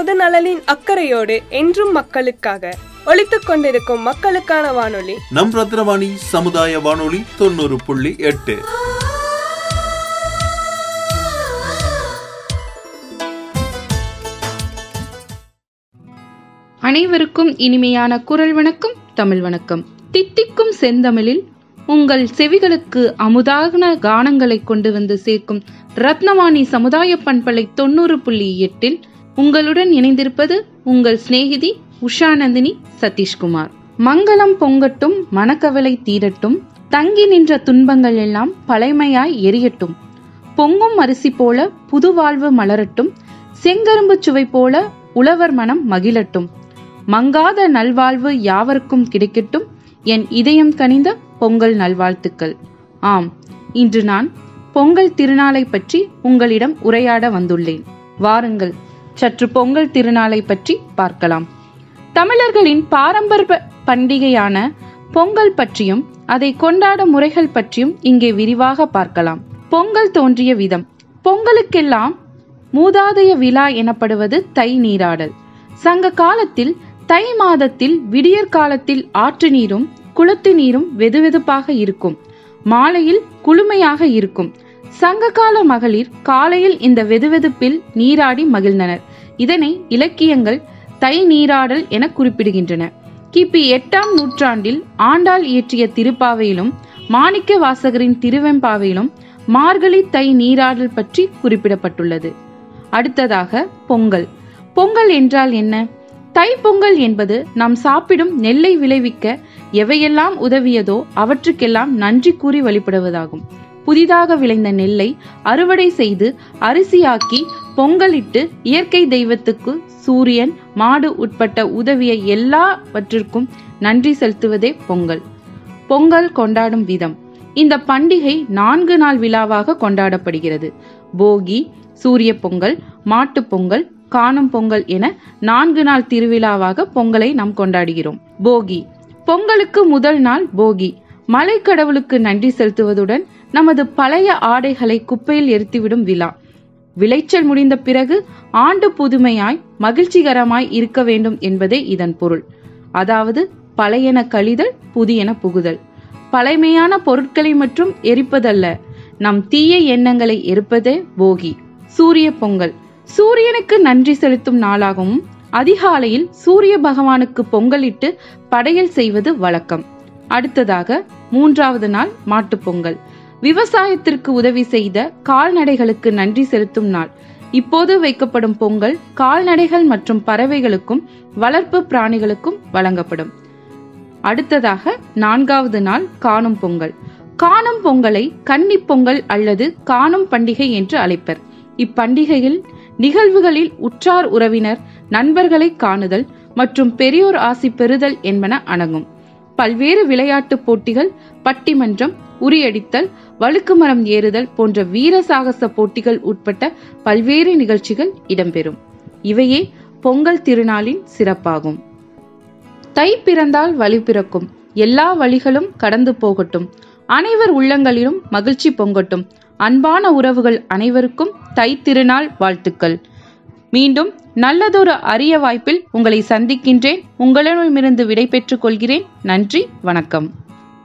பொது நலனின் அக்கறையோடு என்றும் மக்களுக்காக ஒழித்துக் கொண்டிருக்கும் மக்களுக்கான வானொலி. நம் ரத்னவாணி சமுதாய வானொலி தொண்ணூறு புள்ளி எட்டு. அனைவருக்கும் இனிமையான குரல் வணக்கம் தமிழ் வணக்கம். தித்திக்கும் செந்தமிழில் உங்கள் செவிகளுக்கு அமுதாகன கானங்களை கொண்டு வந்து சேர்க்கும் ரத்னவாணி சமுதாய பண்பலை தொண்ணூறு புள்ளி எட்டில் உங்களுடன் இணைந்திருப்பது உங்கள் சிநேகிதி உஷாநந்தினி சதீஷ்குமார். மங்களம் பொங்கட்டும் மனக்கவலை தீரட்டும் தங்கி நின்ற துன்பங்கள் எல்லாம் பழைமையாய் எரியட்டும். பொங்கும் அரிசி போல புது வாழ்வு மலரட்டும் செங்கரும்பு சுவை போல உழவர் மனம் மகிழட்டும். மங்காத நல்வாழ்வு யாவருக்கும் கிடைக்கட்டும் என் இதயம் கனிந்த பொங்கல் நல்வாழ்த்துக்கள். ஆம் இன்று நான் பொங்கல் திருநாளை பற்றி உங்களிடம் உரையாட வந்துள்ளேன். வாருங்கள் சற்று பொங்கல் திருநாளை பற்றி பார்க்கலாம். தமிழர்களின் பாரம்பரிய பண்டிகையான பொங்கல் பற்றியும் அதை கொண்டாடும் முறைகள் பற்றியும் இங்கே விரிவாக பார்க்கலாம். பொங்கல் தோன்றிய விதம். பொங்கலுக்கெல்லாம் மூதாதைய விழா எனப்படுவது தை நீராடல். சங்க காலத்தில் தை மாதத்தில் விடியற் காலத்தில் ஆற்று நீரும் குளத்து நீரும் வெதுவெதுப்பாக இருக்கும். மாலையில் குளுமையாக இருக்கும். சங்ககால மகளிர் காலையில் இந்த வெதுவெதுப்பில் நீராடி மகிழ்ந்தனர். இதனை இலக்கியங்கள் தை நீராடல் என குறிப்பிடுகின்றன. கிபி எட்டாம் நூற்றாண்டில் ஆண்டாள் இயற்றிய திருப்பாவையிலும் மாணிக்க வாசகரின் திருவெம்பாவையிலும் மார்கழி தை நீராடல் பற்றி குறிப்பிடப்பட்டுள்ளது. அடுத்ததாக பொங்கல். பொங்கல் என்றால் என்ன? தை பொங்கல் என்பது நாம் சாப்பிடும் நெல்லை விளைவிக்க எவையெல்லாம் உதவியதோ அவற்றுக்கெல்லாம் நன்றி கூறி வழிபடுவதாகும். புதிதாக விளைந்த நெல்லை அறுவடை செய்து அரிசியாக்கி பொங்கலிட்டு இயற்கை தெய்வத்துக்கு சூரியன் மாடு உட்பட்ட உதவிய எல்லாவற்றிற்கும் நன்றி செலுத்துவதே பொங்கல். பொங்கல் கொண்டாடும் விதம். இந்த பண்டிகை நான்கு நாள் விழாவாக கொண்டாடப்படுகிறது. போகி சூரிய பொங்கல் மாட்டு பொங்கல் காணும் பொங்கல் என நான்கு நாள் திருவிழாவாக பொங்கலை நாம் கொண்டாடுகிறோம். போகி. பொங்கலுக்கு முதல் நாள் போகி. மலை கடவுளுக்கு நன்றி செலுத்துவதுடன் நமது பழைய ஆடைகளை குப்பையில் எரித்துவிடும் விழா. விளைச்சல் முடிந்த பிறகு ஆண்டு புதுமையாய் மகிழ்ச்சிகரமாய் இருக்க வேண்டும் என்பதே இதன் பொருள். அதாவது பழையன கழிதல் புதியன புகுதல். பழைமையான பொருட்களை மட்டும் எரிப்பதல்ல நம் தீய எண்ணங்களை எரிப்பதே போகி. சூரிய பொங்கல். சூரியனுக்கு நன்றி செலுத்தும் நாளாகவும் அதிகாலையில் சூரிய பகவானுக்கு பொங்கலிட்டு படையல் செய்வது வழக்கம். அடுத்ததாக மூன்றாவது நாள் மாட்டுப்பொங்கல் விவசாயத்திற்கு உதவி செய்த கால்நடைகளுக்கு நன்றி செலுத்தும் நாள். இப்போது வைக்கப்படும் பொங்கல் கால்நடைகள் மற்றும் பறவைகளுக்கும் வளர்ப்பு பிராணிகளுக்கும் வழங்கப்படும். அடுத்ததாக நான்காவது நாள் காணும் பொங்கல். காணும் பொங்கலை கன்னி பொங்கல் அல்லது காணும் பண்டிகை என்று அழைப்பர். இப்பண்டிகையில் நிகழ்வுகளில் உற்றார் உறவினர் நண்பர்களை காணுதல் மற்றும் பெரியோர் ஆசி பெறுதல் என்பன அடங்கும். பல்வேறு விளையாட்டுப் போட்டிகள் பட்டிமன்றம் உரியடித்தல் வழுக்குமரம் ஏறுதல் போன்ற வீர சாகச போட்டிகள் உட்பட்ட பல்வேறு நிகழ்ச்சிகள் இடம்பெறும். இவையே பொங்கல் திருநாளின் சிறப்பாகும். தை பிறந்தால் வழி பிறக்கும். எல்லா வழிகளும் கடந்து போகட்டும். அனைவர் உள்ளங்களிலும் மகிழ்ச்சி பொங்கட்டும். அன்பான உறவுகள் அனைவருக்கும் தை திருநாள் வாழ்த்துக்கள். மீண்டும் நல்லதொரு அரிய வாய்ப்பில் உங்களை சந்திக்கின்றேன். உங்களிடமிருந்து விடை பெற்றுக் கொள்கிறேன். நன்றி வணக்கம்.